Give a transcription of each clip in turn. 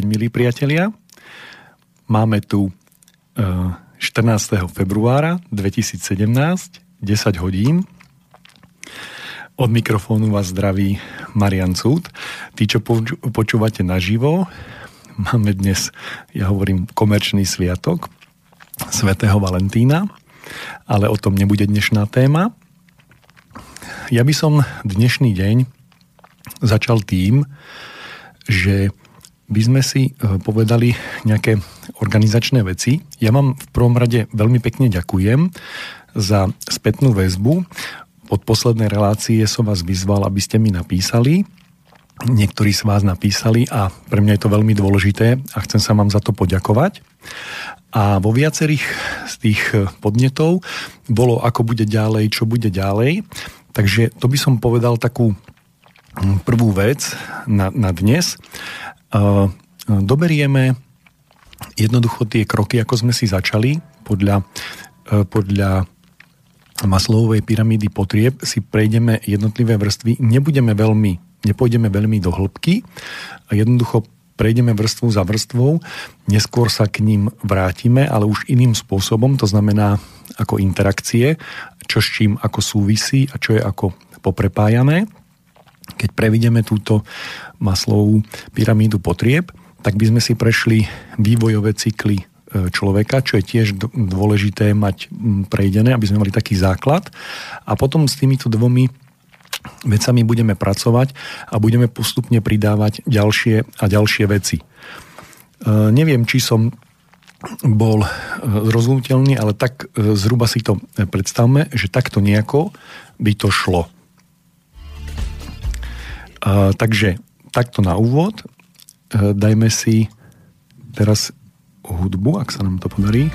Deň, milí priatelia. Máme tu 14. februára 2017, 10 hodín. Od mikrofónu vás zdraví Marian Cúd. Tí, čo počúvate naživo, máme dnes, ja hovorím, komerčný sviatok svätého Valentína, ale o tom nebude dnešná téma. Ja by som dnešný deň začal tým, že by sme si e, povedali nejaké organizačné veci. Ja vám v prvom rade veľmi pekne ďakujem za spätnú väzbu. Od poslednej relácie som vás vyzval, aby ste mi napísali. Niektorí z vás napísali a pre mňa je to veľmi dôležité a chcem sa vám za to poďakovať. A vo viacerých z tých podnetov bolo, ako bude ďalej, čo bude ďalej. Takže to by som povedal takú prvú vec na, na dnes. Doberieme jednoducho tie kroky, ako sme si začali, podľa, podľa maslovej pyramídy potrieb si prejdeme jednotlivé vrstvy, nebudeme veľmi, nepôjdeme veľmi do hĺbky, jednoducho prejdeme vrstvu za vrstvou, neskôr sa k ním vrátime, ale už iným spôsobom, to znamená ako interakcie, čo s čím ako súvisí a čo je ako poprepájané. Keď prevideme túto maslovú pyramídu potrieb, tak by sme si prešli vývojové cykly e, človeka, čo je tiež dôležité mať prejdené, aby sme mali taký základ. A potom s týmito dvomi vecami budeme pracovať a budeme postupne pridávať ďalšie a ďalšie veci. E, neviem, či som bol e, zrozumiteľný, ale tak zhruba si to predstavme, že takto nejako by to šlo. Takže takto na úvod Eh, dajme si teraz hudbu, ak sa nám to podarí.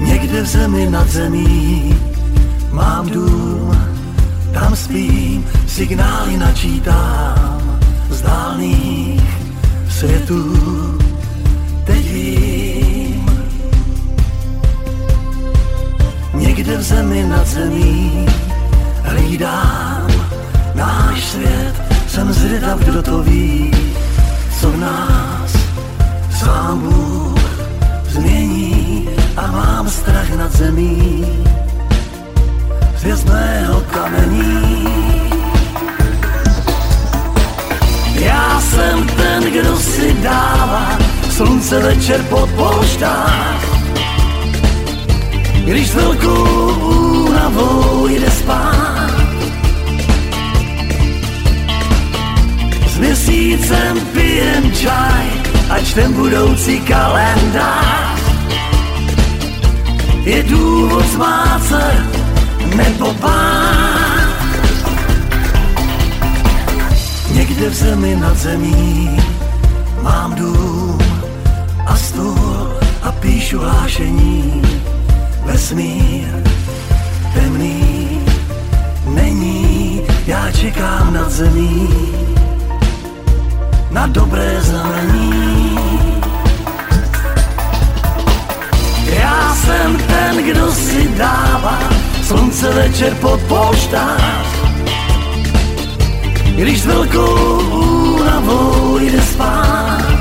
Někde v zemi nad zemí mám dům, tam spím, signály načítám z dálných světů. Někde v zemi nad zemí hlídám náš svět, jsem zvědav, kdo to ví, co v nás sám Bůh změní. A mám strach nad zemí z hvězdného kamení. Já jsem ten, kdo si dává slunce večer pod polštách když s velkou únavou jde spát. S měsícem pijem čaj a čtem budoucí kalendář. Je důvod smát se nebo bát. Někde v zemi nad zemí mám dům a stůl a píšu hlášení vesmír temný není, já čekám nad zemí na dobré znamení. Já jsem ten, kdo si dává slunce večer pod polštář. Když s velkou únavou jde spát,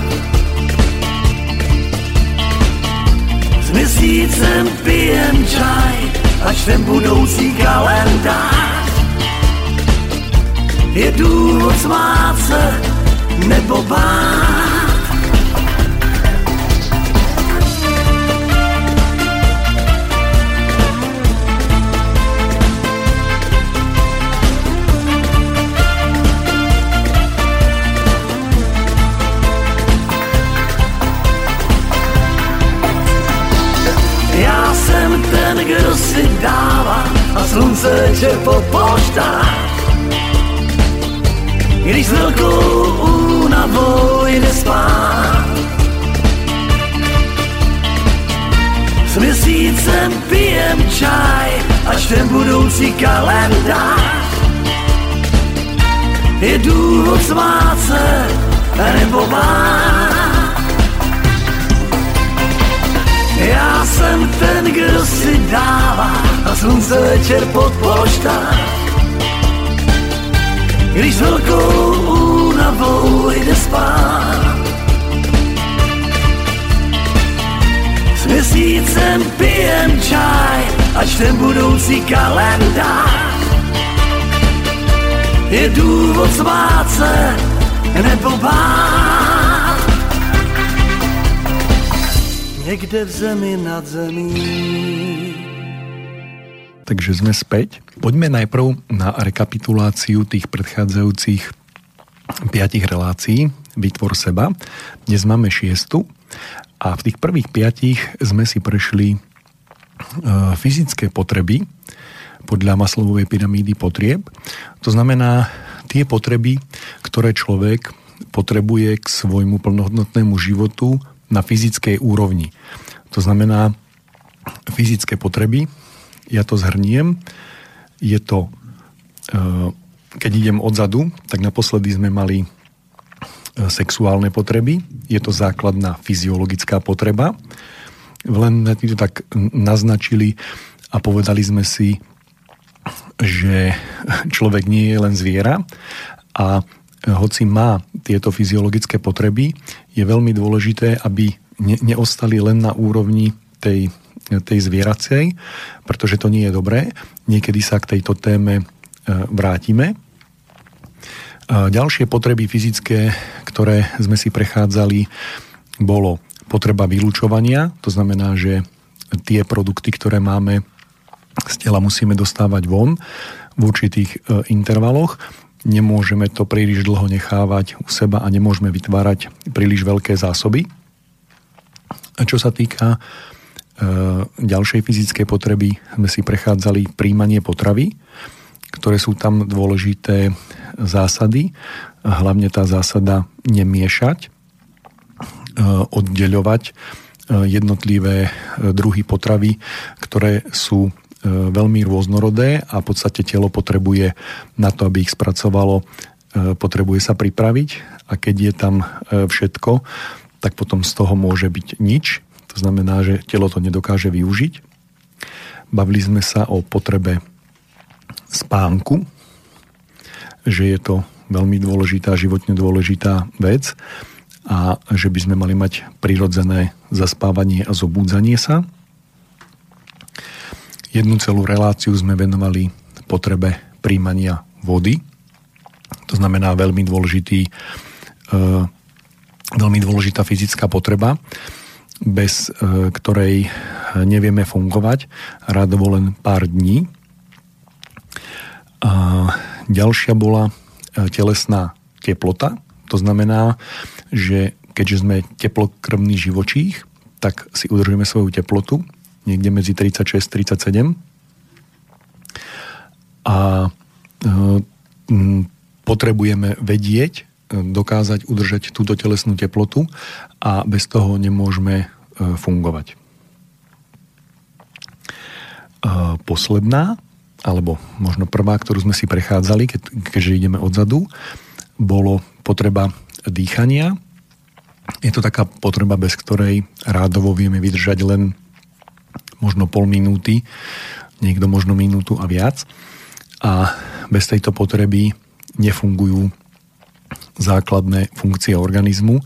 měsícem pijem čaj a čtem budoucí kalendář. Je důvod smát se nebo bát. Kdo si dává a slunce večer po poštách. Když s velkou únavou jde spát. S měsícem pijem čaj a čtem budoucí kalendář. Je důvod smát se nebo bát. Já jsem ten, kdo si dává a slunce večer pod polštách. Když s velkou únavou jde spát. S měsícem pijem čaj a čtem budoucí kalendář. Je důvod smát se nebo bát. Někde v zemi nad zemí. Takže sme späť. Poďme najprv na rekapituláciu tých predchádzajúcich piatich relácií Vytvor seba. Dnes máme šiestu a v tých prvých piatich sme si prešli e, fyzické potreby podľa maslovej pyramídy potrieb. To znamená tie potreby, ktoré človek potrebuje k svojmu plnohodnotnému životu na fyzickej úrovni. To znamená fyzické potreby, ja to zhrniem, je to, e, keď idem odzadu, tak naposledy sme mali e, sexuálne potreby, je to základná fyziologická potreba. Len to tak naznačili a povedali sme si, že človek nie je len zviera a hoci má tieto fyziologické potreby, je veľmi dôležité, aby ne, neostali len na úrovni tej tej zvieracej, pretože to nie je dobré. Niekedy sa k tejto téme e, vrátime. E, ďalšie potreby fyzické, ktoré sme si prechádzali, bolo potreba vylúčovania, to znamená, že tie produkty, ktoré máme z tela, musíme dostávať von v určitých e, intervaloch. Nemôžeme to príliš dlho nechávať u seba a nemôžeme vytvárať príliš veľké zásoby. A čo sa týka E, ďalšej fyzické potreby sme si prechádzali príjmanie potravy, ktoré sú tam dôležité zásady, hlavne tá zásada nemiešať, e, oddeľovať e, jednotlivé druhy potravy, ktoré sú veľmi rôznorodé a v podstate telo potrebuje na to, aby ich spracovalo, potrebuje sa pripraviť a keď je tam všetko, tak potom z toho môže byť nič, to znamená, že telo to nedokáže využiť. Bavili sme sa o potrebe spánku, že je to veľmi dôležitá, životne dôležitá vec a že by sme mali mať prirodzené zaspávanie a zobúdzanie sa. Jednu celú reláciu sme venovali potrebe príjmania vody. To znamená veľmi dôležitý, e, veľmi dôležitá fyzická potreba bez e, ktorej nevieme fungovať radovo len pár dní. A ďalšia bola e, telesná teplota. To znamená, že keďže sme teplokrvný živočích, tak si udržujeme svoju teplotu niekde medzi 36-37 a e, potrebujeme vedieť, dokázať udržať túto telesnú teplotu a bez toho nemôžeme e, fungovať. E, posledná, alebo možno prvá, ktorú sme si prechádzali, keď, keďže ideme odzadu, bolo potreba dýchania. Je to taká potreba, bez ktorej rádovo vieme vydržať len možno pol minúty, niekto možno minútu a viac. A bez tejto potreby nefungujú základné funkcie organizmu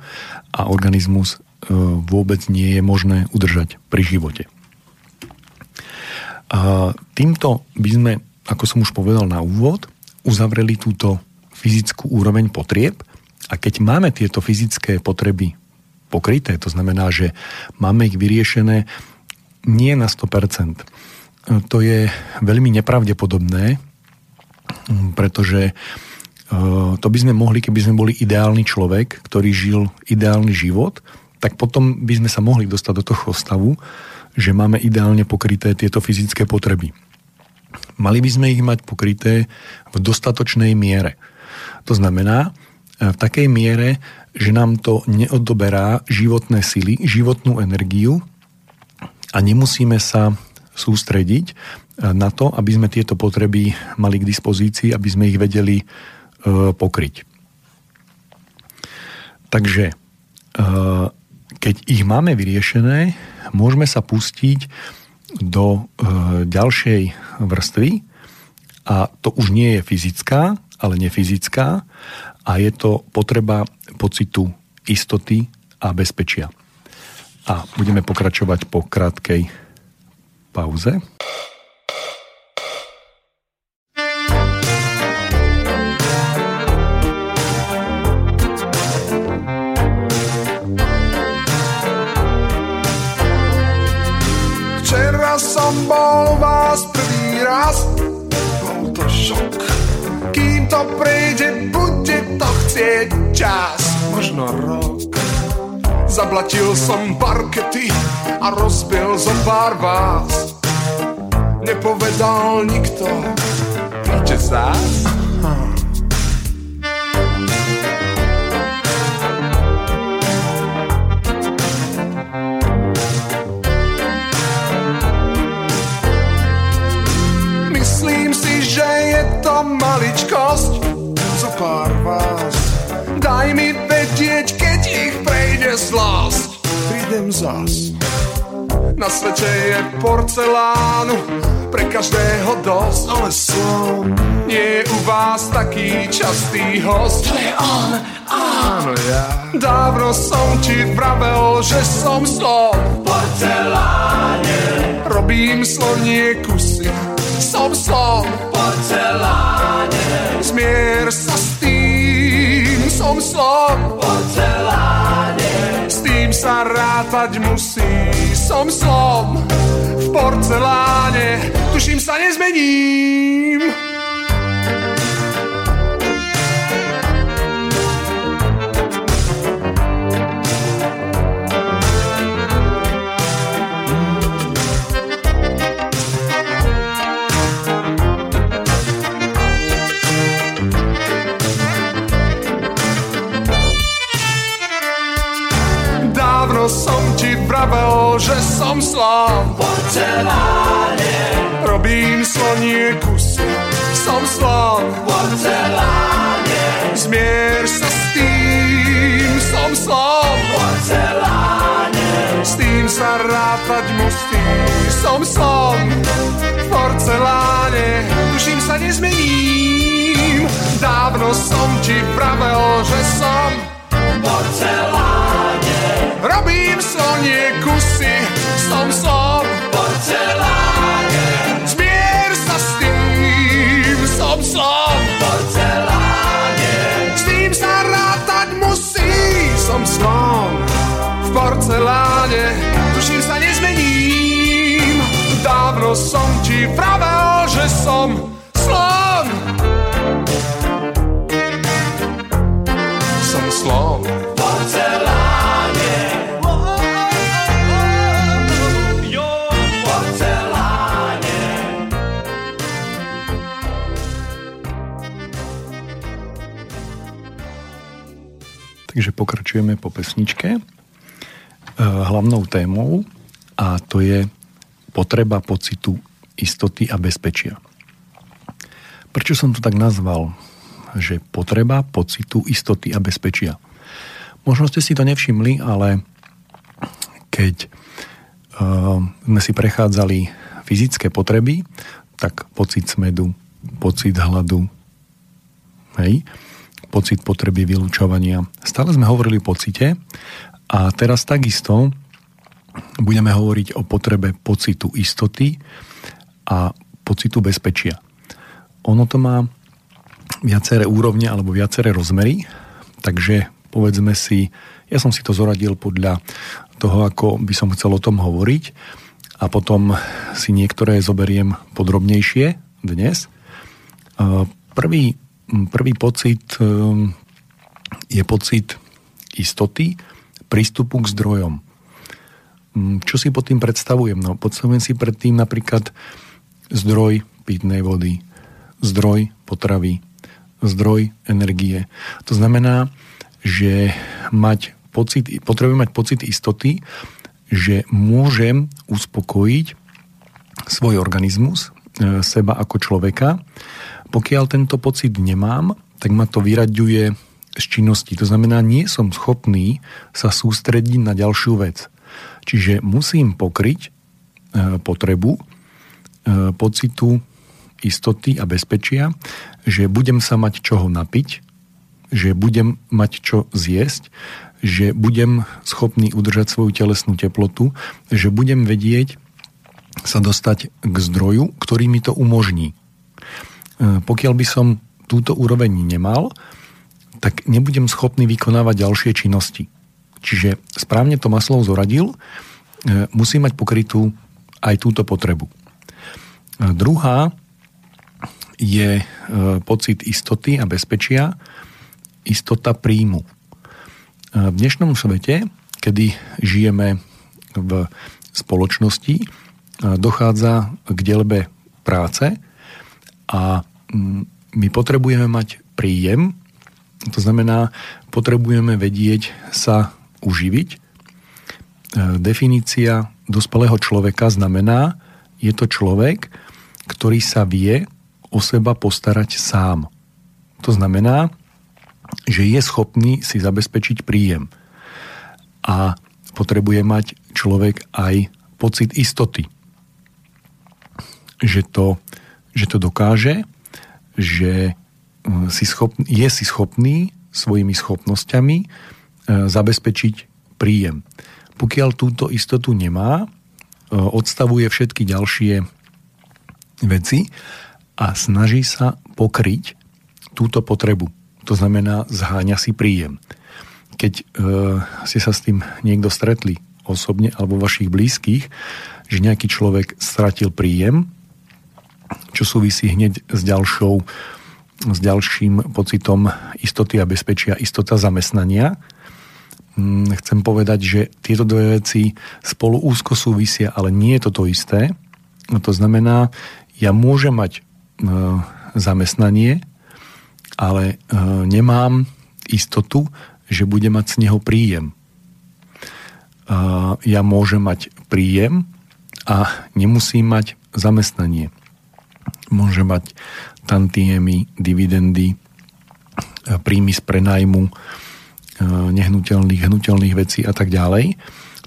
a organizmus e, vôbec nie je možné udržať pri živote. A týmto by sme, ako som už povedal na úvod, uzavreli túto fyzickú úroveň potrieb a keď máme tieto fyzické potreby pokryté, to znamená, že máme ich vyriešené nie na 100%. E, to je veľmi nepravdepodobné, pretože Eh, to by sme mohli, keby sme boli ideálny človek, ktorý žil ideálny život, tak potom by sme sa mohli dostať do toho stavu, že máme ideálne pokryté tieto fyzické potreby. Mali by sme ich mať pokryté v dostatočnej miere. To znamená, eh, v takej miere, že nám to neodoberá životné sily, životnú energiu a nemusíme sa sústrediť eh, na to, aby sme tieto potreby mali k dispozícii, aby sme ich vedeli E, pokryť. Takže e, keď ich máme vyriešené, môžeme sa pustiť do ďalšej vrstvy a to už nie je fyzická, ale nefyzická a je to potreba pocitu istoty a bezpečia. A budeme pokračovať po krátkej pauze. Zablatil som parkety a rozbil zo pár vás. Nepovedal nikto, príďte zás. Hm. Prejde zlosť. Prídem zas. Na svete je porcelánu pre každého dosť, ale som nie je u vás taký častý host. To je on, áno ja. Dávno som ti vravel, že som slon porceláne. Robím slonie kusy, som slon porceláne. Zmier sa s tým, som slon porceláne. Sa rátať musí, som slon v porceláne. Tuším sa nezmením. Že som slon porceláne. Robím slonie kusy, som slon porceláne. Zmier sa s tým, som slon porceláne. S tým sa rátať musí, som slon v porceláne. Tuším sa nezmením, dávno som ti pravel, že som porceláne. Robím slonie kusy, som som porceláne. Zmier sa s tým, som som porceláne. S tým sa rátať musí, som slon v porceláne. Tuším sa nezmením, dávno som ti vravel, že som slon. Som slon. Takže pokračujeme po pesničke. E, hlavnou témou a to je potreba pocitu istoty a bezpečia. Prečo som to tak nazval? Že potreba pocitu istoty a bezpečia. Možno ste si to nevšimli, ale keď uh, sme si prechádzali fyzické potreby, tak pocit smedu, pocit hladu, hej, pocit potreby vylúčovania. Stále sme hovorili o pocite a teraz takisto budeme hovoriť o potrebe pocitu istoty a pocitu bezpečia. Ono to má viaceré úrovne alebo viaceré rozmery, takže povedzme si, ja som si to zoradil podľa toho, ako by som chcel o tom hovoriť a potom si niektoré zoberiem podrobnejšie dnes. Prvý prvý pocit ehm, je pocit istoty, prístupu k zdrojom. Čo si pod tým predstavujem? No, predstavujem si pred tým napríklad zdroj pitnej vody, zdroj potravy, zdroj energie. To znamená, že mať pocit, potrebujem mať pocit istoty, že môžem uspokojiť svoj organizmus, e, seba ako človeka pokiaľ tento pocit nemám, tak ma to vyraďuje z činností. To znamená, nie som schopný sa sústrediť na ďalšiu vec. Čiže musím pokryť e, potrebu e, pocitu istoty a bezpečia, že budem sa mať čoho napiť, že budem mať čo zjesť, že budem schopný udržať svoju telesnú teplotu, že budem vedieť sa dostať k zdroju, ktorý mi to umožní. E, pokiaľ by som túto úroveň nemal, tak nebudem schopný vykonávať ďalšie činnosti. Čiže správne to Maslov zoradil, e, musí mať pokrytú aj túto potrebu. E, druhá je pocit istoty a bezpečia, istota príjmu. V dnešnom svete, kedy žijeme v spoločnosti, dochádza k delbe práce a mm, my potrebujeme mať príjem, to znamená, potrebujeme vedieť sa uživiť. E, definícia dospelého človeka znamená, je to človek, ktorý sa vie o seba postarať sám. To znamená, že je schopný si zabezpečiť príjem. A potrebuje mať človek aj pocit istoty že to, že to dokáže, že mm, si schopný, je si schopný svojimi schopnosťami e, zabezpečiť príjem. Pokiaľ túto istotu nemá, e, odstavuje všetky ďalšie veci a snaží sa pokryť túto potrebu. To znamená, zháňa si príjem. Keď e, ste sa s tým niekto stretli osobne alebo vašich blízkych, že nejaký človek stratil príjem, čo súvisí hneď s ďalšou s ďalším pocitom istoty a bezpečia, istota zamestnania. Mm, chcem povedať, že tieto dve veci spolu úzko súvisia, ale nie je to to isté. No to znamená, ja môžem mať e, zamestnanie, ale e, nemám istotu, že budem mať z neho príjem. E, ja môžem mať príjem a nemusím mať zamestnanie môže mať tantiemy, dividendy, e, príjmy z prenajmu e, nehnuteľných, hnutelných vecí a tak ďalej.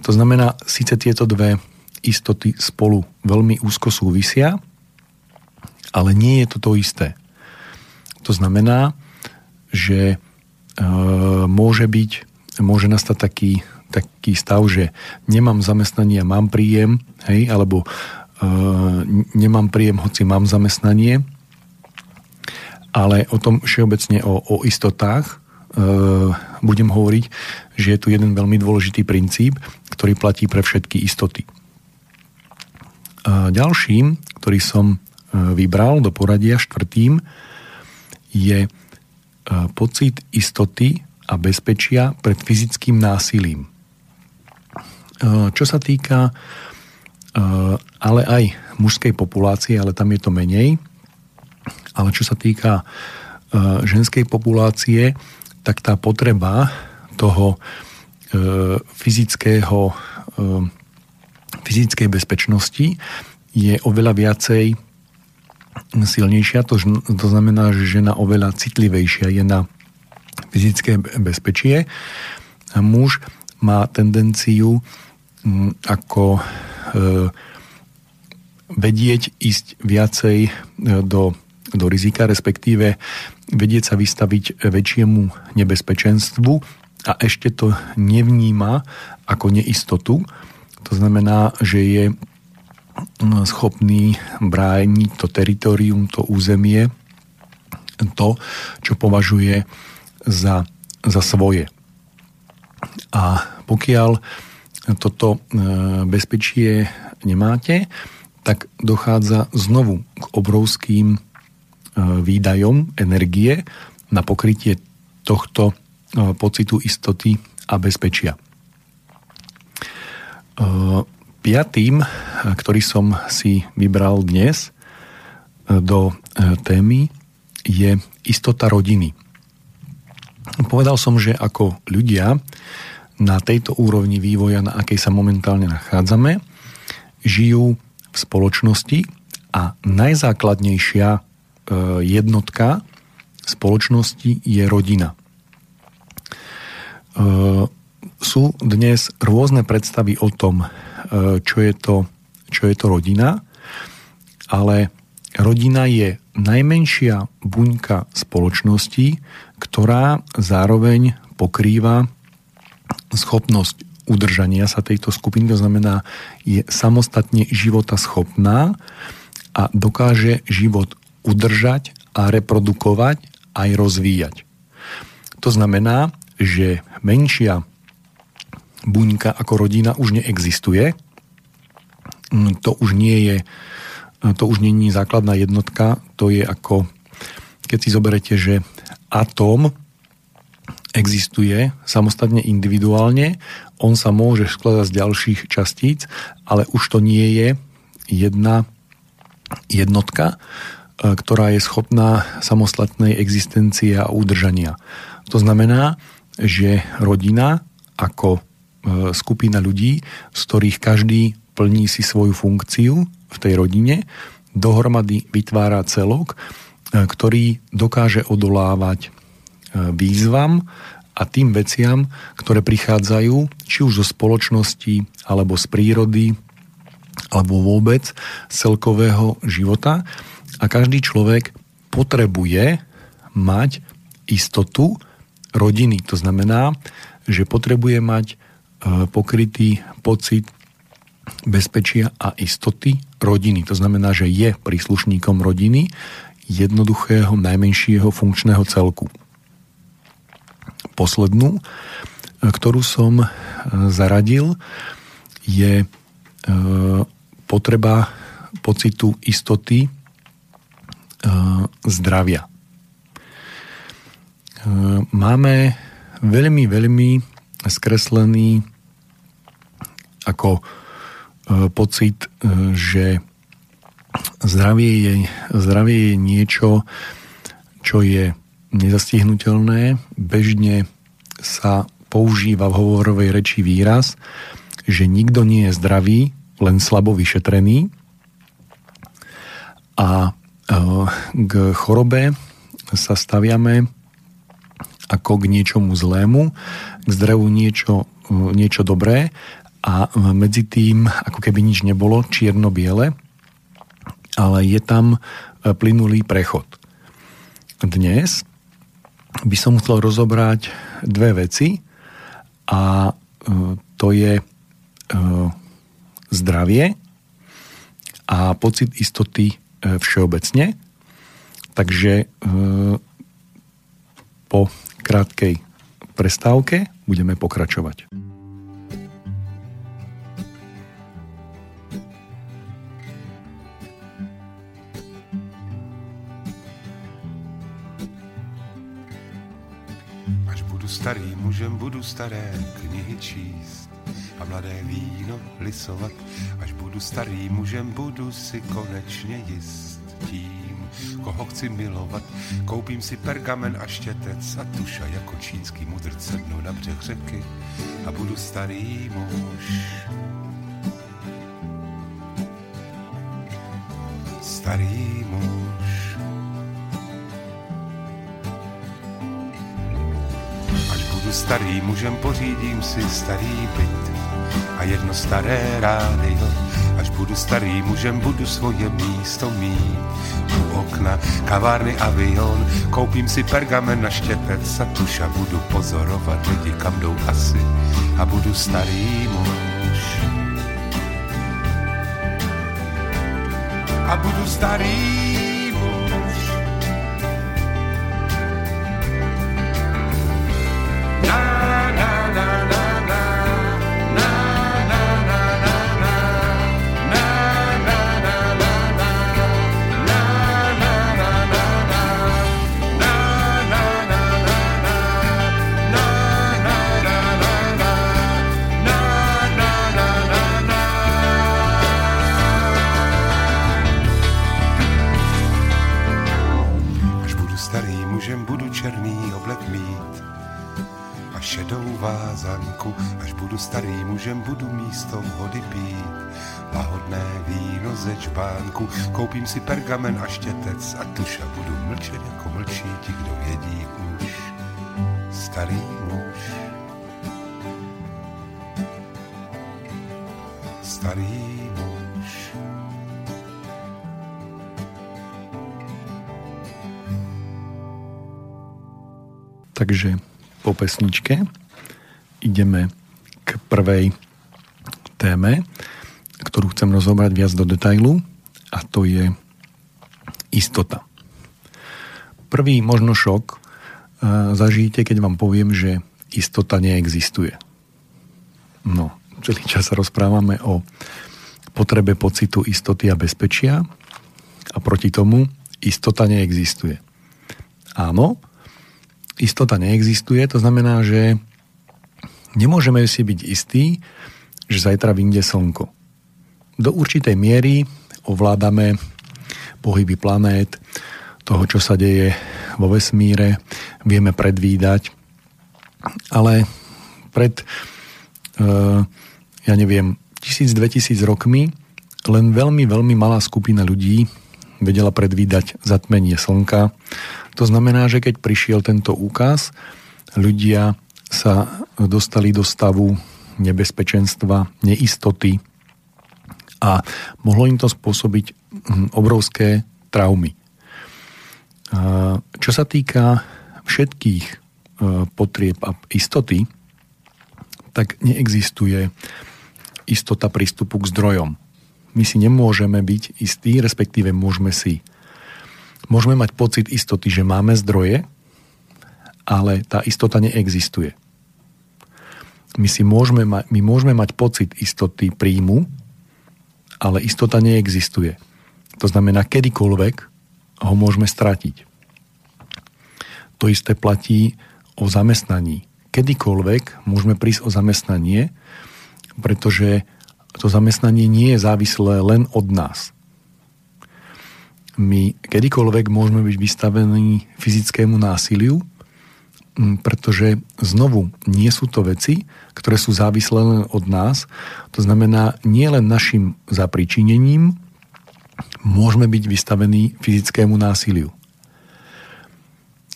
To znamená, síce tieto dve istoty spolu veľmi úzko súvisia, ale nie je to to isté. To znamená, že e, môže byť, môže nastať taký, taký stav, že nemám zamestnanie a mám príjem, hej, alebo nemám príjem, hoci mám zamestnanie, ale o tom všeobecne o, o istotách e, budem hovoriť, že je tu jeden veľmi dôležitý princíp, ktorý platí pre všetky istoty. E, ďalším, ktorý som e, vybral do poradia štvrtým, je pocit istoty a bezpečia pred fyzickým násilím. Čo sa týka ale aj mužskej populácie, ale tam je to menej. Ale čo sa týka eh, ženskej populácie, tak tá potreba toho eh, fyzického, fyzickej bezpečnosti je oveľa viacej silnejšia, to, znamená, že žena oveľa citlivejšia je na fyzické bezpečie. A muž má tendenciu mm, ako vedieť ísť viacej e, do, do rizika, respektíve vedieť sa vystaviť väčšiemu nebezpečenstvu a ešte to nevníma ako neistotu. To znamená, že je schopný brániť to teritorium, to územie, to, čo považuje za, za svoje. A pokiaľ toto e, bezpečie nemáte, tak dochádza znovu k obrovským e, výdajom energie na pokrytie tohto e, pocitu istoty a bezpečia. Piatým, ktorý som si vybral dnes do témy, je istota rodiny. Povedal som, že ako ľudia na tejto úrovni vývoja, na akej sa momentálne nachádzame, žijú v spoločnosti a najzákladnejšia e, jednotka spoločnosti je rodina. sú dnes rôzne predstavy o tom, čo je to, čo je to rodina, ale rodina je najmenšia buňka spoločnosti, ktorá zároveň pokrýva schopnosť udržania sa tejto skupiny, to znamená, je samostatne života schopná a dokáže život udržať a reprodukovať aj rozvíjať. To znamená, že menšia buňka ako rodina už neexistuje. To už nie je to už nie je základná jednotka, to je ako keď si zoberete, že atóm existuje samostatne individuálne, on sa môže skladať z ďalších častíc, ale už to nie je jedna jednotka, e, ktorá je schopná samostatnej existencie a udržania. To znamená, že rodina ako e, skupina ľudí, z ktorých každý plní si svoju funkciu v tej rodine, dohromady vytvára celok, e, ktorý dokáže odolávať výzvam a tým veciam, ktoré prichádzajú či už zo spoločnosti, alebo z prírody, alebo vôbec celkového života. A každý človek potrebuje mať istotu rodiny. To znamená, že potrebuje mať e, pokrytý pocit bezpečia a istoty rodiny. To znamená, že je príslušníkom rodiny jednoduchého najmenšieho funkčného celku poslednú, e, ktorú som e, zaradil, je e, potreba pocitu istoty zdravia. Máme veľmi, veľmi skreslený ako pocit, že zdravie je, zdravie je niečo, čo je nezastihnutelné. Bežne sa používa v hovorovej reči výraz, že nikto nie je zdravý, len slabo vyšetrený. A e, k chorobe sa staviame ako k niečomu zlému, k zdravu niečo, e, niečo dobré a medzi tým ako keby nič nebolo čierno-biele, ale je tam e, plynulý prechod. Dnes by som chcel rozobrať dve veci a e, to je e, zdravie a pocit istoty e, všeobecne. Takže po krátkej prestávke budeme pokračovať. Starý mužem budu staré knihy číst a mladé víno lisovat. Až budu starý mužem, budu si konečně jist tím, koho chci milovat. Koupím si pergamen a štětec a tuša jako čínský mudrc sednu na břeh řeky a budu starý muž. Starý muž. Budu starý mužem, pořídím si starý byt a jedno staré rádio. Až budu starý mužem, budu svoje místo mít. U okna, kavárny, avion, koupím si pergamen na štěpec a tuša budu pozorovat lidi, kam jdou asi a budu starý muž. A budu starý mužem budu místom hody pít. Lahodné víno ze čpánku, koupím si pergamen a štětec a tuša budu mlčet jako mlčí ti, kdo vědí už. Starý muž. Starý muž. Takže po pesničke ideme k prvej téme, ktorú chcem rozobrať viac do detailu a to je istota. Prvý možno šok zažijete, keď vám poviem, že istota neexistuje. No, celý čas rozprávame o potrebe pocitu istoty a bezpečia a proti tomu istota neexistuje. Áno, istota neexistuje, to znamená, že nemôžeme si byť istí, že zajtra vyjde slnko. Do určitej miery ovládame pohyby planét, toho, čo sa deje vo vesmíre, vieme predvídať, ale pred, uh, ja neviem, 1000-2000 rokmi len veľmi, veľmi malá skupina ľudí vedela predvídať zatmenie slnka. To znamená, že keď prišiel tento úkaz, ľudia sa dostali do stavu nebezpečenstva, neistoty a mohlo im to spôsobiť hm, obrovské traumy. Čo sa týka všetkých e, potrieb a istoty, tak neexistuje istota prístupu k zdrojom my si nemôžeme byť istí, respektíve môžeme si. Môžeme mať pocit istoty, že máme zdroje, ale tá istota neexistuje. My, si môžeme, ma- my môžeme mať pocit istoty príjmu, ale istota neexistuje. To znamená, kedykoľvek ho môžeme stratiť. To isté platí o zamestnaní. Kedykoľvek môžeme prísť o zamestnanie, pretože to zamestnanie nie je závislé len od nás. My kedykoľvek môžeme byť vystavení fyzickému násiliu, pretože znovu nie sú to veci, ktoré sú závislé len od nás. To znamená, nie len našim zapričinením môžeme byť vystavení fyzickému násiliu.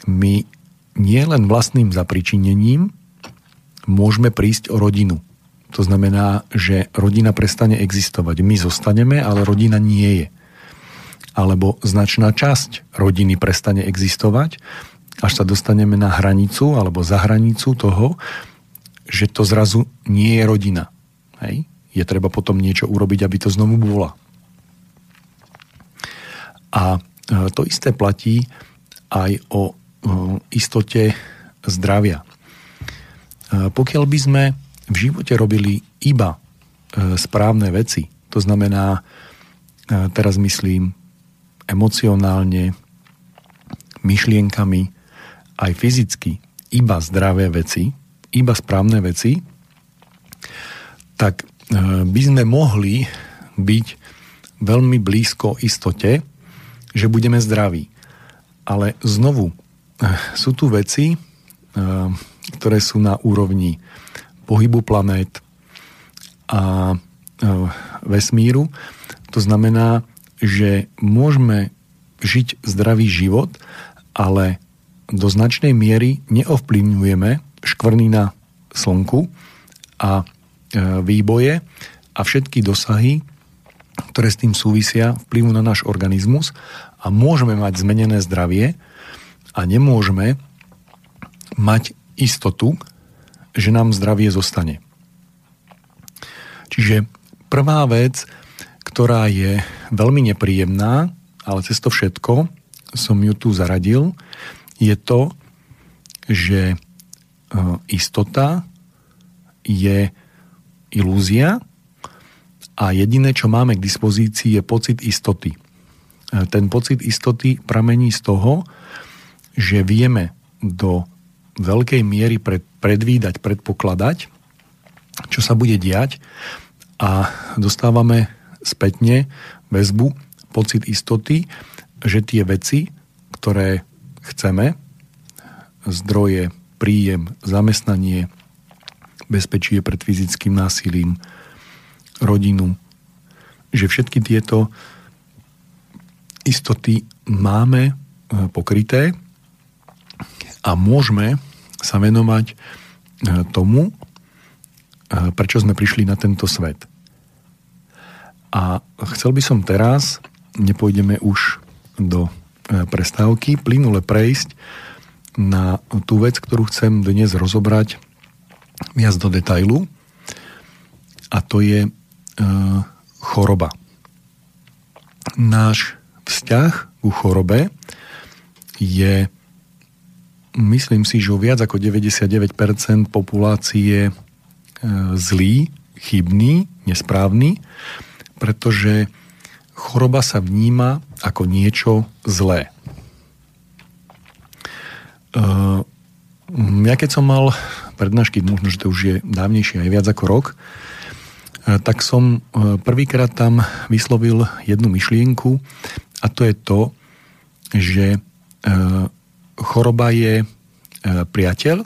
My nie len vlastným zapričinením môžeme prísť o rodinu. To znamená, že rodina prestane existovať. My zostaneme, ale rodina nie je. Alebo značná časť rodiny prestane existovať, až sa dostaneme na hranicu alebo za hranicu toho, že to zrazu nie je rodina. Hej? Je treba potom niečo urobiť, aby to znovu bola. A e, to isté platí aj o e, istote zdravia. E, pokiaľ by sme v živote robili iba správne veci, to znamená, teraz myslím emocionálne, myšlienkami, aj fyzicky, iba zdravé veci, iba správne veci, tak e, by sme mohli byť veľmi blízko istote, že budeme zdraví. Ale znovu, sú tu veci, ktoré sú na úrovni pohybu planét a e, vesmíru. To znamená, že môžeme žiť zdravý život, ale do značnej miery neovplyvňujeme škvrny na slnku a e, výboje a všetky dosahy, ktoré s tým súvisia, vplyvu na náš organizmus a môžeme mať zmenené zdravie a nemôžeme mať istotu, že nám zdravie zostane. Čiže prvá vec, ktorá je veľmi nepríjemná, ale cez to všetko som ju tu zaradil, je to, že e, istota je ilúzia a jediné, čo máme k dispozícii, je pocit istoty. E, ten pocit istoty pramení z toho, že vieme do veľkej miery pred, predvídať, predpokladať, čo sa bude diať a dostávame spätne väzbu, pocit istoty, že tie veci, ktoré chceme, zdroje, príjem, zamestnanie, bezpečie pred fyzickým násilím, rodinu, že všetky tieto istoty máme e, pokryté a môžeme sa venovať e, tomu, e, prečo sme prišli na tento svet. A chcel by som teraz, nepôjdeme už do prestávky, plynule prejsť na tú vec, ktorú chcem dnes rozobrať viac do detailu a to je e, choroba. Náš vzťah ku chorobe je myslím si, že viac ako 99% populácie e, zlý, chybný, nesprávny, pretože choroba sa vníma ako niečo zlé. Uh, ja keď som mal prednášky, možno, že to už je dávnejšie, aj viac ako rok, uh, tak som uh, prvýkrát tam vyslovil jednu myšlienku a to je to, že choroba je priateľ,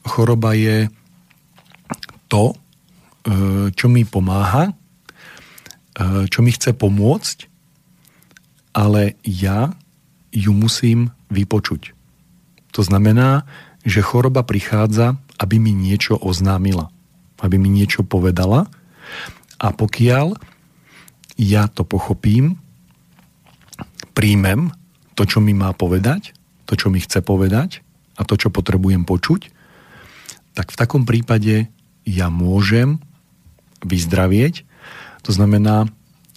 choroba je to, čo mi pomáha, čo mi chce pomôcť, ale ja ju musím vypočuť. To znamená, že choroba prichádza, aby mi niečo oznámila, aby mi niečo povedala a pokiaľ ja to pochopím, príjmem to, čo mi má povedať, to, čo mi chce povedať a to, čo potrebujem počuť, tak v takom prípade ja môžem vyzdravieť. To znamená,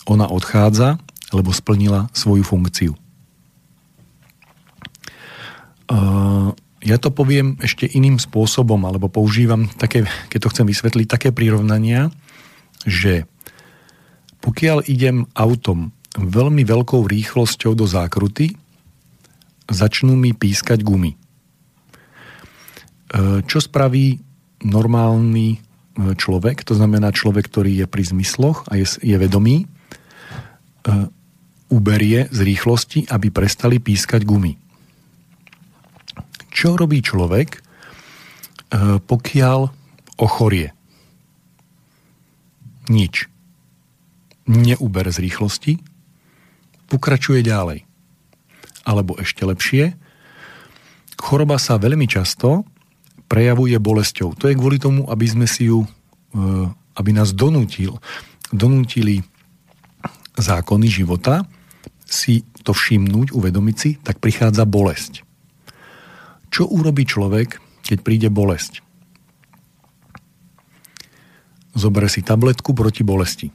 ona odchádza, lebo splnila svoju funkciu. Ja to poviem ešte iným spôsobom, alebo používam také, keď to chcem vysvetliť, také prirovnania, že pokiaľ idem autom veľmi veľkou rýchlosťou do zákruty, začnú mi pískať gumy. Čo spraví normálny človek, to znamená človek, ktorý je pri zmysloch a je, je vedomý, uberie z rýchlosti, aby prestali pískať gumy čo robí človek, e, pokiaľ ochorie? Nič. Neuber z rýchlosti, pokračuje ďalej. Alebo ešte lepšie, choroba sa veľmi často prejavuje bolesťou. To je kvôli tomu, aby sme si ju, e, aby nás donútil, donútili zákony života, si to všimnúť, uvedomiť si, tak prichádza bolesť. Čo urobí človek, keď príde bolesť? Zobere si tabletku proti bolesti.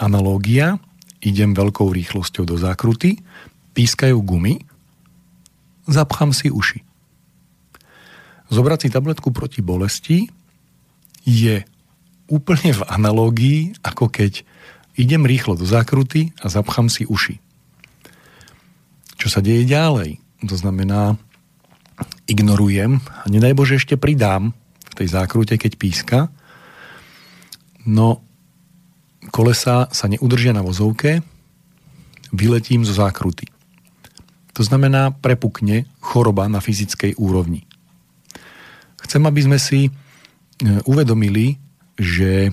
Analógia, idem veľkou rýchlosťou do zákruty, pískajú gumy, zapchám si uši. Zobrať si tabletku proti bolesti je úplne v analógii, ako keď idem rýchlo do zákruty a zapchám si uši. Čo sa deje ďalej? To znamená, ignorujem a nedaj Bože ešte pridám v tej zákrute, keď píska, no kolesa sa neudržia na vozovke, vyletím zo zákruty. To znamená, prepukne choroba na fyzickej úrovni. Chcem, aby sme si e, uvedomili, že e,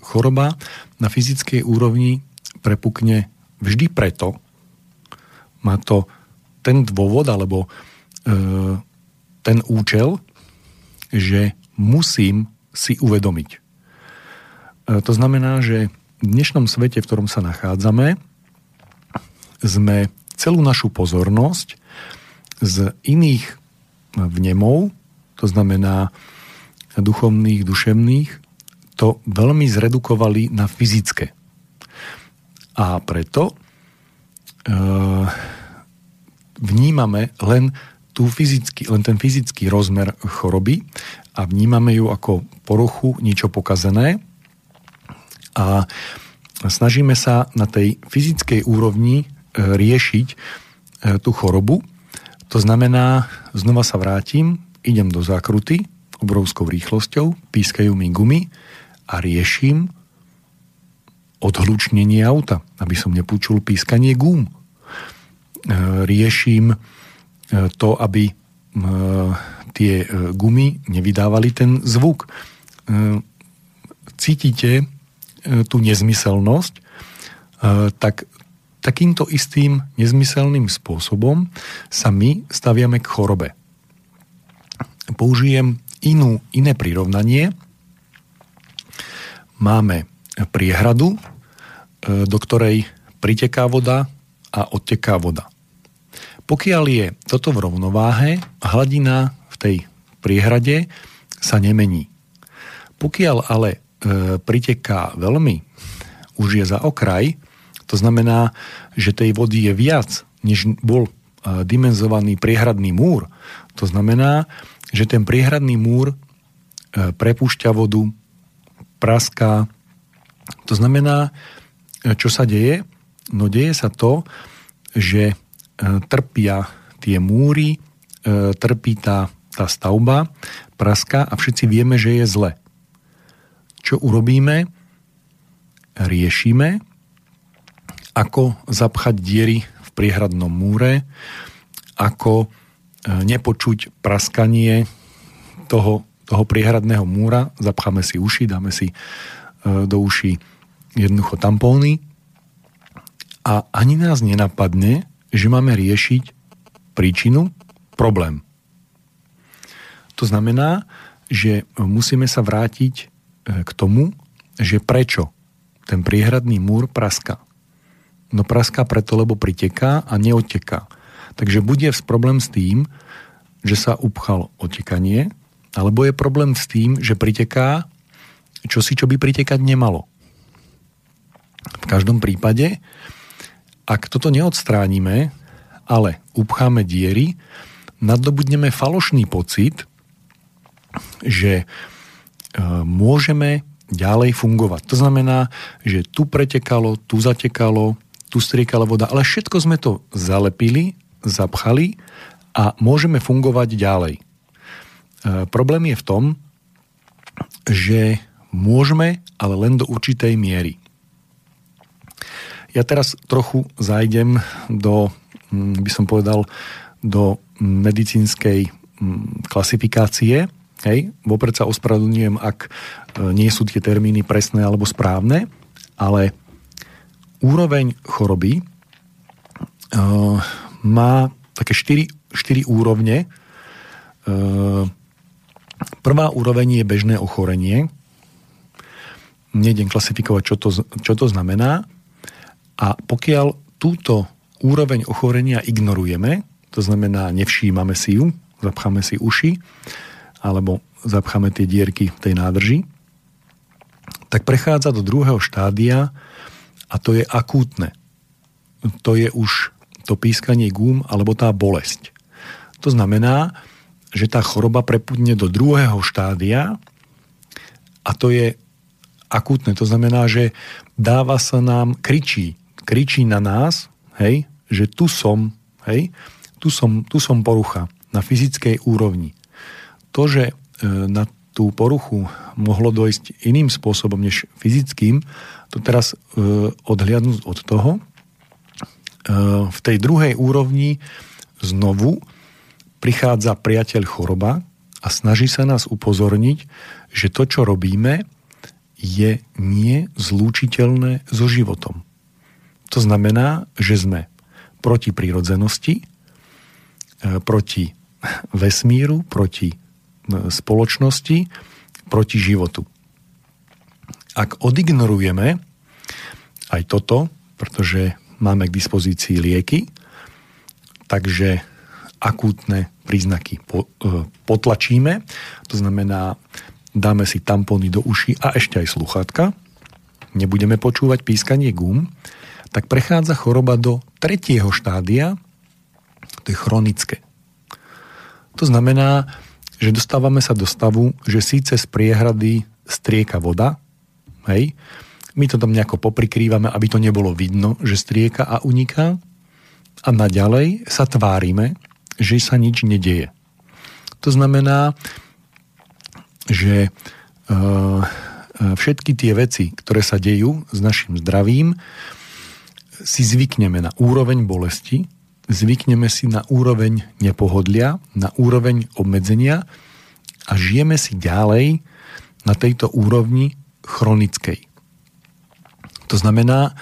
choroba na fyzickej úrovni prepukne vždy preto, má to ten dôvod alebo e, ten účel, že musím si uvedomiť. To znamená, že v dnešnom svete, v ktorom sa nachádzame, sme celú našu pozornosť z iných vnemov, to znamená duchovných, duševných, to veľmi zredukovali na fyzické. A preto e, vnímame len, tú fyzický, len ten fyzický rozmer choroby a vnímame ju ako poruchu, niečo pokazené a snažíme sa na tej fyzickej úrovni e, riešiť e, tú chorobu. To znamená, znova sa vrátim, idem do zákruty obrovskou rýchlosťou, pískajú mi gumy a riešim odhlučnenie auta, aby som nepúčul pískanie gum. E, riešim e, to, aby e, tie gumy nevydávali ten zvuk. Cítite tú nezmyselnosť, tak takýmto istým nezmyselným spôsobom sa my staviame k chorobe. Použijem inú, iné prirovnanie. máme priehradu, e, do ktorej priteká voda a odteká voda. Pokiaľ je toto v rovnováhe, hladina v tej priehrade sa nemení. Pokiaľ ale e, priteká veľmi, už je za okraj, to znamená, že tej vody je viac, než bol e, dimenzovaný priehradný múr. To znamená, že ten priehradný múr e, prepúšťa vodu, praská. To znamená, e, čo sa deje? No deje sa to, že trpia tie múry, trpí tá, tá stavba, praská a všetci vieme, že je zle. Čo urobíme? Riešime, ako zapchať diery v priehradnom múre, ako nepočuť praskanie toho, toho priehradného múra, zapcháme si uši, dáme si e, do uší jednoducho tampóny a ani nás nenapadne, že máme riešiť príčinu, problém. To znamená, že musíme sa vrátiť e, k tomu, že prečo ten priehradný múr praska. No praská preto, lebo priteká a neodteká. Takže bude problém s tým, že sa upchal otekanie, alebo je problém s tým, že priteká čo si, čo by pritekať nemalo. V každom prípade, ak toto neodstránime, ale upcháme diery, nadobudneme falošný pocit, že e, môžeme ďalej fungovať. To znamená, že tu pretekalo, tu zatekalo, tu striekala voda, ale všetko sme to zalepili zapchali a môžeme fungovať ďalej. E, problém je v tom, že môžeme, ale len do určitej miery. Ja teraz trochu zajdem do, mm, by som povedal, do medicínskej mm, klasifikácie. Hej, vopred sa ospravedlňujem, ak e, nie sú tie termíny presné alebo správne, ale úroveň choroby e, má také 4, 4 úrovne. E, prvá úroveň je bežné ochorenie. Nejdem klasifikovať, čo to, čo to znamená. A pokiaľ túto úroveň ochorenia ignorujeme, to znamená nevšímame si ju, zapcháme si uši, alebo zapcháme tie dierky v tej nádrži, tak prechádza do druhého štádia a to je akútne. To je už to pískanie gum alebo tá bolesť. To znamená, že tá choroba prepudne do druhého štádia a to je akútne. To znamená, že dáva sa nám, kričí, kričí na nás, hej, že tu som, hej, tu som, tu som porucha na fyzickej úrovni. To, že e, na tú poruchu mohlo dojsť iným spôsobom než fyzickým, to teraz e, odhliadnúť od toho, v tej druhej úrovni znovu prichádza priateľ choroba a snaží sa nás upozorniť, že to, čo robíme, je nie zlúčiteľné so životom. To znamená, že sme proti prírodzenosti, e, proti vesmíru, proti e, spoločnosti, proti životu. Ak odignorujeme aj toto, pretože máme k dispozícii lieky, takže akútne príznaky e, potlačíme, to znamená, dáme si tampóny do uší a ešte aj sluchátka, nebudeme počúvať pískanie gum, tak prechádza choroba do tretieho štádia, to je chronické. To znamená, že dostávame sa do stavu, že síce z priehrady strieka voda, hej, my to tam nejako poprikrývame, aby to nebolo vidno, že strieka a uniká. A naďalej sa tvárime, že sa nič nedieje. To znamená, že e, e, všetky tie veci, ktoré sa dejú s našim zdravím, si zvykneme na úroveň bolesti, zvykneme si na úroveň nepohodlia, na úroveň obmedzenia a žijeme si ďalej na tejto úrovni chronickej. To znamená,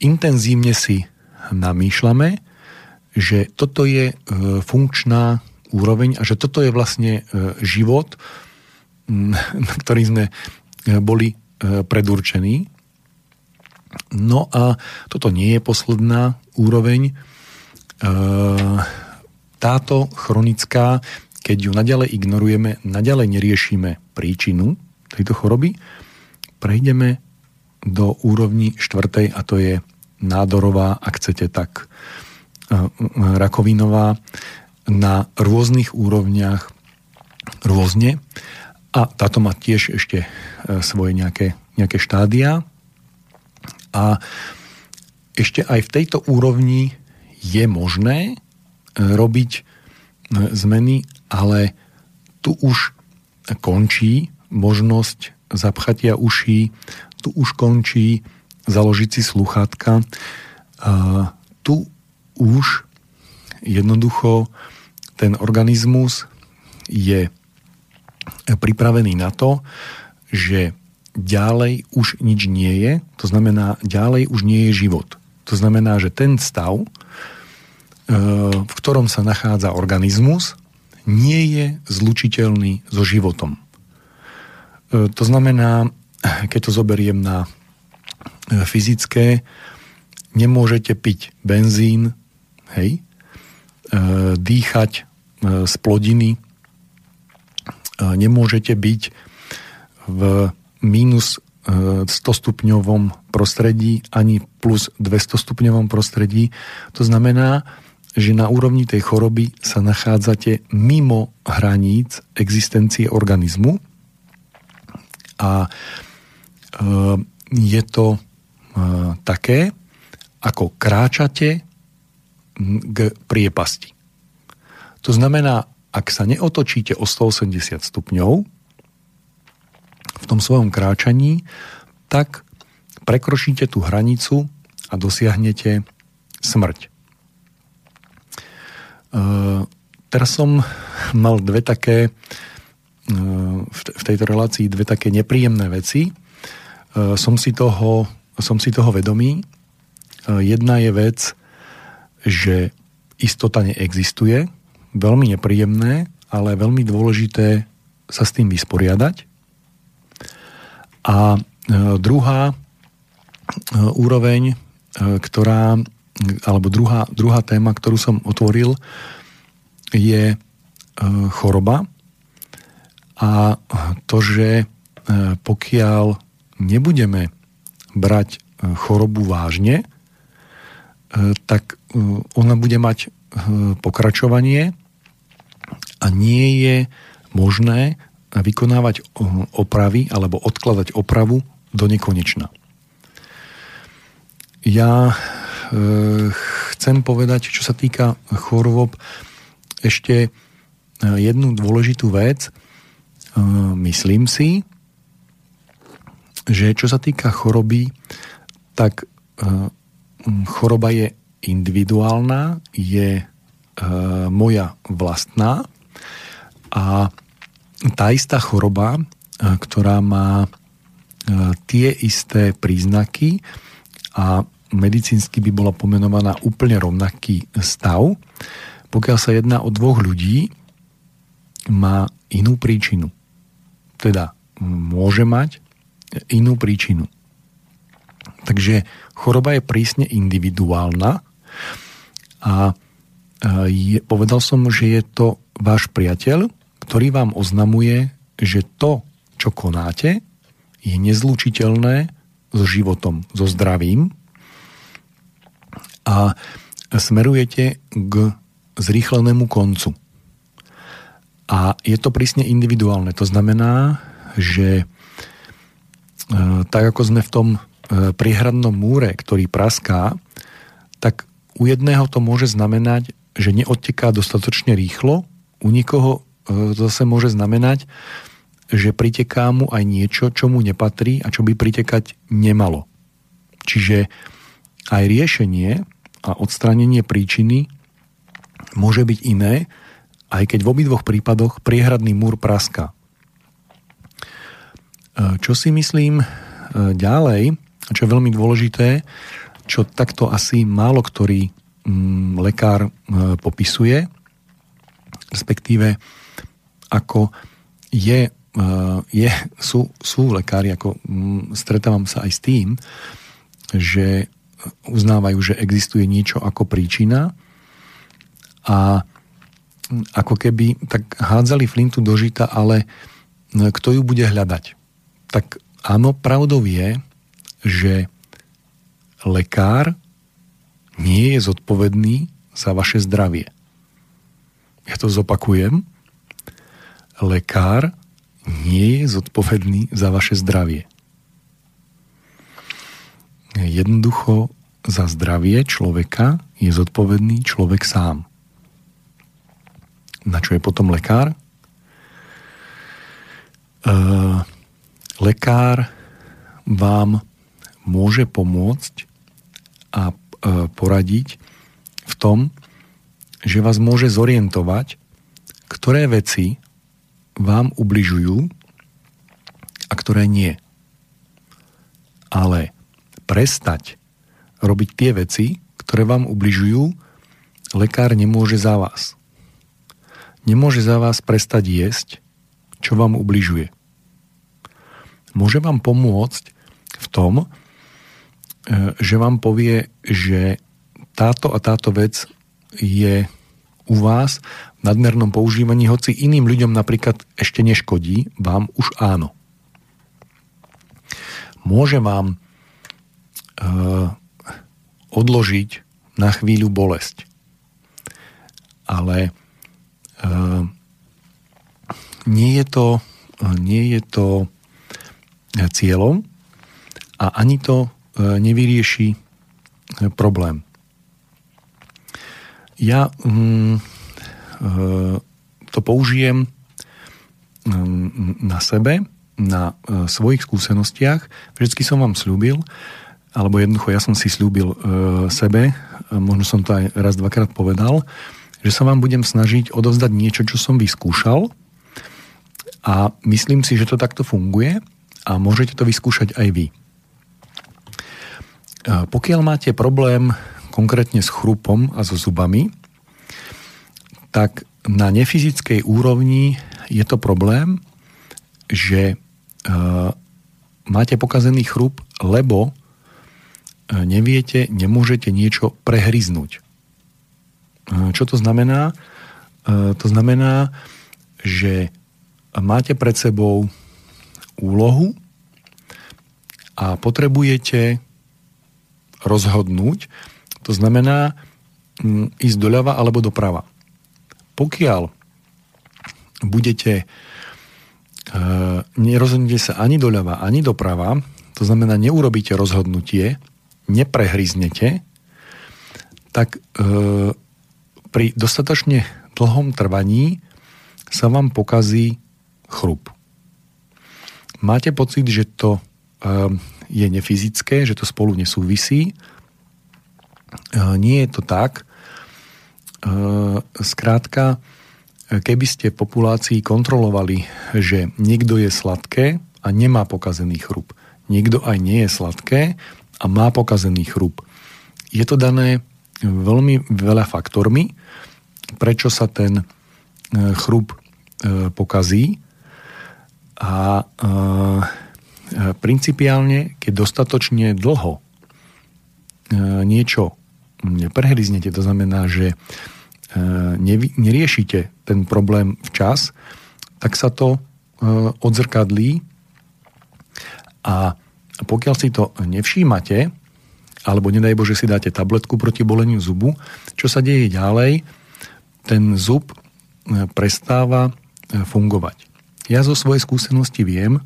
intenzívne si namýšľame, že toto je e, funkčná úroveň a že toto je vlastne e, život, na ktorý sme e, boli predurčený. No a toto nie je posledná úroveň. Táto chronická, keď ju naďalej ignorujeme, naďalej neriešime príčinu tejto choroby, prejdeme do úrovni štvrtej a to je nádorová, ak chcete tak rakovinová na rôznych úrovniach rôzne. A táto má tiež ešte e, svoje nejaké, nejaké štádia. A ešte aj v tejto úrovni je možné e, robiť e, zmeny, ale tu už končí možnosť zapchatia uší, tu už končí založiť si sluchátka. Tu už jednoducho ten organizmus je pripravený na to, že ďalej už nič nie je, to znamená, ďalej už nie je život. To znamená, že ten stav, e, v ktorom sa nachádza organizmus, nie je zlučiteľný so životom. E, to znamená, keď to zoberiem na e, fyzické, nemôžete piť benzín, hej, dýchať z plodiny, nemôžete byť v minus 100 e, stupňovom prostredí ani plus 200 stupňovom prostredí. To znamená, že na úrovni tej choroby sa nachádzate mimo hraníc existencie organizmu a e, je to e, také, ako kráčate k priepasti. To znamená, ak sa neotočíte o 180 stupňov v tom svojom kráčaní, tak prekročíte tú hranicu a dosiahnete smrť. Uh, teraz som mal dve také v tejto relácii dve také nepríjemné veci. Uh, som si toho, som si toho vedomý. Jedna je vec, že istota neexistuje, veľmi nepríjemné, ale veľmi dôležité sa s tým vysporiadať. A e, druhá e, úroveň, e, ktorá, alebo druhá, druhá téma, ktorú som otvoril, je choroba a to, že pokiaľ nebudeme brať chorobu vážne, tak ona bude mať pokračovanie a nie je možné vykonávať opravy alebo odkladať opravu do nekonečna. Ja e, chcem povedať, čo sa týka chorôb, ešte e, jednu dôležitú vec. E, myslím si, že čo sa týka choroby, tak choroba je individuálna, je moja vlastná a tá istá choroba, ktorá má tie isté príznaky a medicínsky by bola pomenovaná úplne rovnaký stav, pokiaľ sa jedná o dvoch ľudí, má inú príčinu. Teda môže mať inú príčinu. Takže choroba je prísne individuálna a je, povedal som, že je to váš priateľ, ktorý vám oznamuje, že to, čo konáte, je nezlučiteľné so životom, so zdravím a smerujete k zrýchlenému koncu. A je to prísne individuálne. To znamená, že e, tak ako sme v tom e, priehradnom múre, ktorý praská, tak u jedného to môže znamenať, že neodteká dostatočne rýchlo, u nikoho E, zase môže znamenať, že priteká mu aj niečo, čo mu nepatrí a čo by pritekať nemalo. Čiže aj riešenie a odstránenie príčiny môže byť iné, aj keď v obidvoch prípadoch priehradný múr praská. E, čo si myslím e, ďalej, čo je veľmi dôležité, čo takto asi málo ktorý mm, lekár popisuje, respektíve ako je je, sú, sú lekári, ako m, stretávam sa aj s tým, že uznávajú, že existuje niečo ako príčina a ako keby tak hádzali flintu do žita, ale kto ju bude hľadať? Tak áno, pravdou je, že lekár nie je zodpovedný za vaše zdravie. Ja to zopakujem. Lekár nie je zodpovedný za vaše zdravie. Jednoducho za zdravie človeka je zodpovedný človek sám. Na čo je potom lekár? E, lekár vám môže pomôcť a e, poradiť v tom, že vás môže zorientovať, ktoré veci vám ubližujú a ktoré nie. Ale prestať robiť tie veci, ktoré vám ubližujú, lekár nemôže za vás. Nemôže za vás prestať jesť, čo vám ubližuje. Môže vám pomôcť v tom, e, že vám povie, že táto a táto vec je u vás v nadmernom používaní, hoci iným ľuďom napríklad ešte neškodí, vám už áno. Môže vám uh, odložiť na chvíľu bolesť. Ale nie je to, nie je to cieľom a ani to uh, nevyrieši problém. Ja mm, to použijem mm, na sebe, na svojich skúsenostiach. Vždycky som vám slúbil, alebo jednoducho ja som si slúbil sebe, možno som to aj raz, dvakrát povedal, že sa vám budem snažiť odovzdať niečo, čo som vyskúšal a myslím si, že to takto funguje a môžete to vyskúšať aj vy. Pokiaľ máte problém konkrétne s chrupom a so zubami, tak na nefyzickej úrovni je to problém, že uh, máte pokazený chrup, lebo uh, neviete, nemôžete niečo prehryznúť. Čo to znamená? Uh, to znamená, že máte pred sebou úlohu a potrebujete rozhodnúť, to znamená mm, ísť doľava alebo doprava. Pokiaľ budete uh, nerozhodnete sa ani doľava, ani doprava, to znamená neurobíte rozhodnutie, neprehryznete, tak uh, pri dostatočne dlhom trvaní sa vám pokazí chrup. Máte pocit, že to uh, je nefyzické, že to spolu nesúvisí, nie je to tak. Skrátka, keby ste v populácii kontrolovali, že niekto je sladké a nemá pokazený chrup, niekto aj nie je sladké a má pokazený chrup. Je to dané veľmi veľa faktormi, prečo sa ten chrup pokazí. A principiálne, keď dostatočne dlho niečo neprehryznete, to znamená, že e, neriešite ten problém včas, tak sa to e, odzrkadlí. A pokiaľ si to nevšímate, alebo nedaj Bože si dáte tabletku proti boleniu zubu, čo sa deje ďalej, ten zub e, prestáva fungovať. Ja zo svojej skúsenosti viem,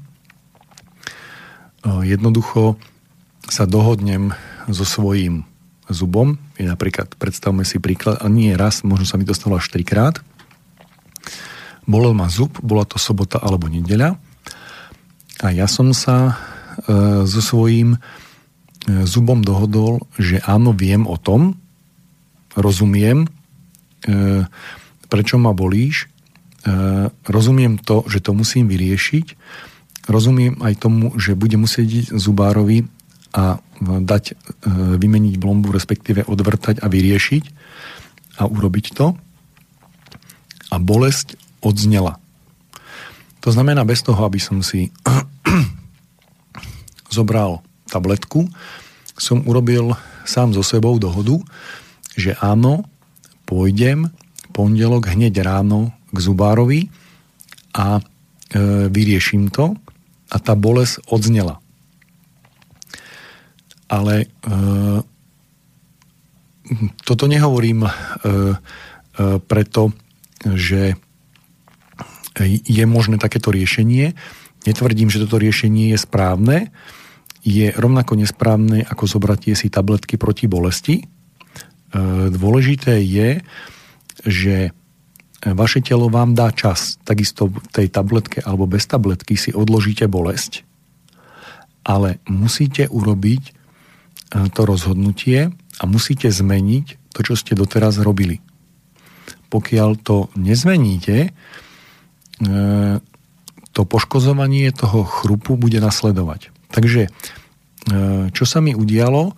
jednoducho sa dohodnem so svojím zubom. Je napríklad, predstavme si príklad, a nie raz, možno sa mi to stalo až trikrát. Bolel ma zub, bola to sobota alebo nedeľa. A ja som sa e, so svojím e, zubom dohodol, že áno, viem o tom, rozumiem, e, prečo ma bolíš, e, rozumiem to, že to musím vyriešiť, rozumiem aj tomu, že bude musieť ísť zubárovi a dať, e, vymeniť blombu, respektíve odvrtať a vyriešiť a urobiť to. A bolesť odznela. To znamená, bez toho, aby som si zobral tabletku, som urobil sám so sebou dohodu, že áno, pôjdem pondelok hneď ráno k zubárovi a e, vyrieším to a tá bolesť odznela. Ale e, toto nehovorím e, e, preto, že je možné takéto riešenie. Netvrdím, že toto riešenie je správne. Je rovnako nesprávne, ako zobratie si tabletky proti bolesti. E, dôležité je, že vaše telo vám dá čas. Takisto v tej tabletke alebo bez tabletky si odložíte bolesť, ale musíte urobiť e, to rozhodnutie a musíte zmeniť to, čo ste doteraz robili. Pokiaľ to nezmeníte, e, to poškozovanie toho chrupu bude nasledovať. Takže e, čo sa mi udialo,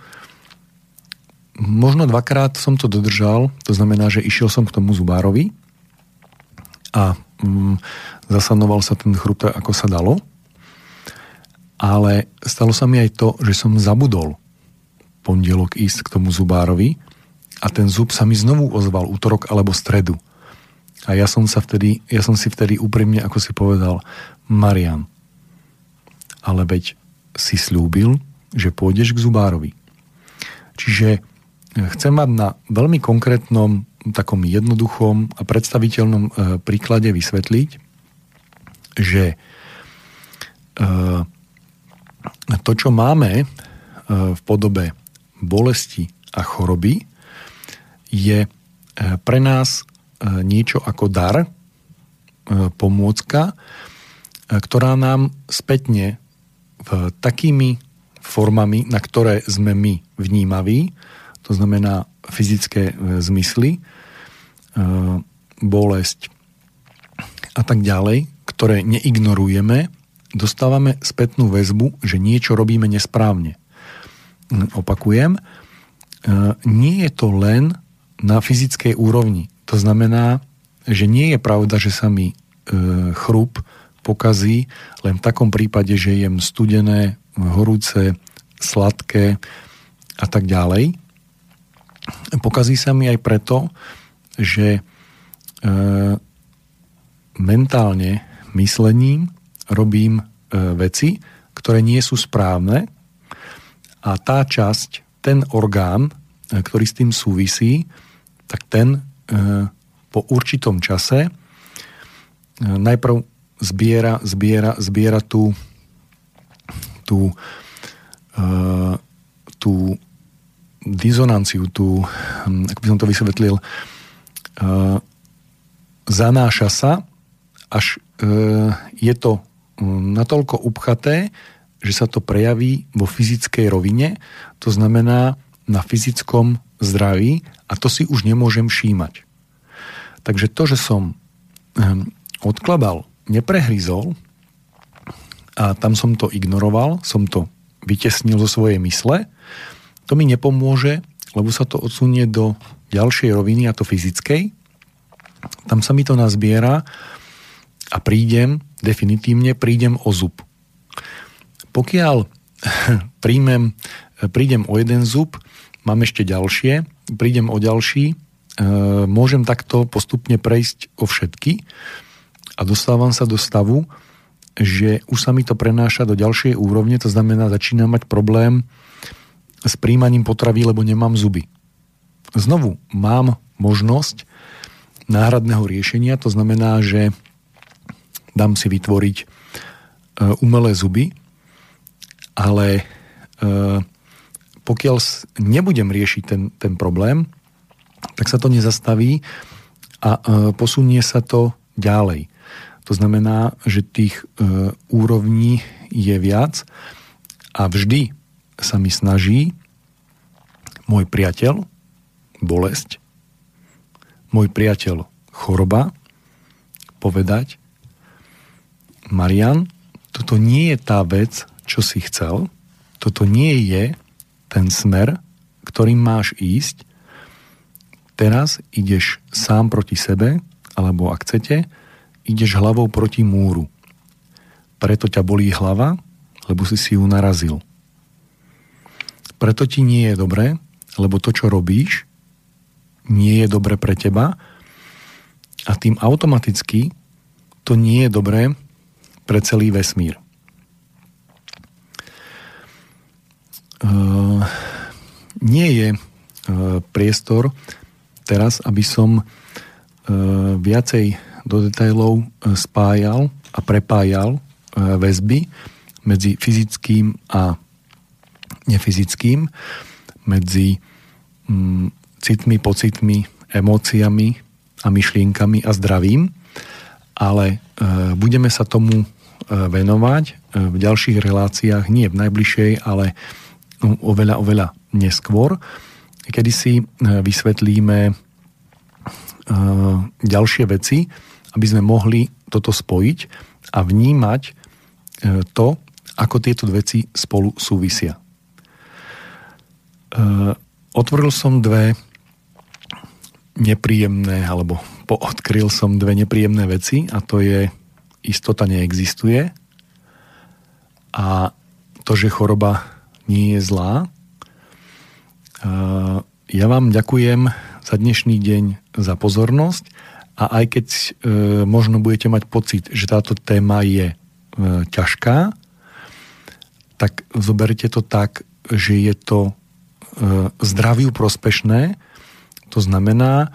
možno dvakrát som to dodržal, to znamená, že išiel som k tomu zubárovi a mm, zasanoval sa ten chrup ako sa dalo, ale stalo sa mi aj to, že som zabudol pondelok ísť k tomu zubárovi a ten zub sa mi znovu ozval útorok alebo stredu. A ja som, sa vtedy, ja som si vtedy úprimne, ako si povedal, Marian, ale veď si slúbil, že pôjdeš k zubárovi. Čiže chcem mať na veľmi konkrétnom, takom jednoduchom a predstaviteľnom e, príklade vysvetliť, že e, to, čo máme e, v podobe bolesti a choroby, je pre nás niečo ako dar, pomôcka, ktorá nám spätne v takými formami, na ktoré sme my vnímaví, to znamená fyzické e, zmysly, e, bolesť a tak ďalej, ktoré neignorujeme, dostávame spätnú väzbu, že niečo robíme nesprávne. Hm, opakujem, e, nie je to len na fyzickej úrovni. To znamená, že nie je pravda, že sa mi chrup pokazí len v takom prípade, že jem studené, horúce, sladké a tak ďalej. Pokazí sa mi aj preto, že e, mentálne myslením robím e, veci, ktoré nie sú správne a tá časť, ten orgán, e, ktorý s tým súvisí, tak ten e, po určitom čase e, najprv zbiera, zbiera, zbiera tú, tú, e, tú dizonanciu, tú, hm, ako by som to vysvetlil, uh, zanáša sa, až uh, je to hm, natoľko upchaté, že sa to prejaví vo fyzickej rovine, to znamená na fyzickom zdraví a to si už nemôžem všímať. Takže to, že som um, odkladal, neprehryzol a tam som to ignoroval, som to vytesnil zo svojej mysle, to mi nepomôže, lebo sa to odsunie do ďalšej roviny, a to fyzickej. Tam sa mi to nazbiera a prídem, definitívne prídem o zub. Pokiaľ príjmem, prídem o jeden zub, mám ešte ďalšie, prídem o ďalší, e, môžem takto postupne prejsť o všetky a dostávam sa do stavu, že už sa mi to prenáša do ďalšej úrovne, to znamená, začínam mať problém s príjmaním potravy, lebo nemám zuby. Znovu, mám možnosť náhradného riešenia, to znamená, že dám si vytvoriť e, umelé zuby, ale e, pokiaľ nebudem riešiť ten, ten problém, tak sa to nezastaví a e, posunie sa to ďalej. To znamená, že tých úrovní je viac a vždy sa mi snaží môj priateľ, bolesť, môj priateľ, choroba, povedať, Marian, toto nie je tá vec, čo si chcel, toto nie je ten smer, ktorým máš ísť, teraz ideš sám proti sebe, alebo ak chcete, ideš hlavou proti múru. preto ťa bolí hlava, lebo si si ju narazil. Preto ti nie je dobré, lebo to, čo robíš, nie je dobré pre teba a tým automaticky to nie je dobré pre celý vesmír. Uh, nie je uh, priestor teraz, aby som uh, viacej do detailov spájal a prepájal väzby medzi fyzickým a nefyzickým, medzi mm, citmi, pocitmi, emóciami a myšlienkami a zdravím, ale e, budeme sa tomu e, venovať e, v ďalších reláciách, nie v najbližšej, ale no, oveľa, oveľa neskôr, kedy si e, vysvetlíme e, ďalšie veci, aby sme mohli toto spojiť a vnímať e, to, ako tieto veci spolu súvisia. Otvoril som dve nepríjemné, alebo odkryl som dve nepríjemné veci a to je istota neexistuje a to, že choroba nie je zlá. Ja vám ďakujem za dnešný deň za pozornosť a aj keď e, možno budete mať pocit, že táto téma je e, ťažká, tak zoberte to tak, že je to e, zdraviu prospešné. To znamená,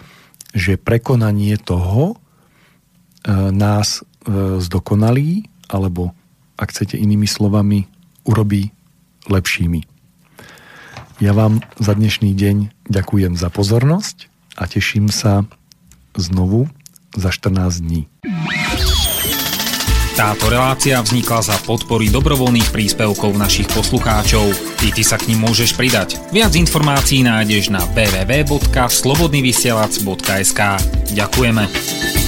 že prekonanie toho e, nás e, zdokonalí, alebo ak chcete inými slovami, urobí lepšími. Ja vám za dnešný deň ďakujem za pozornosť a teším sa znovu za 14 dní. Táto relácia vznikla za podpory dobrovoľných príspevkov našich poslucháčov. Ty, ty sa k ním môžeš pridať. Viac informácií nájdeš na www.slobodnyvysielac.sk Ďakujeme.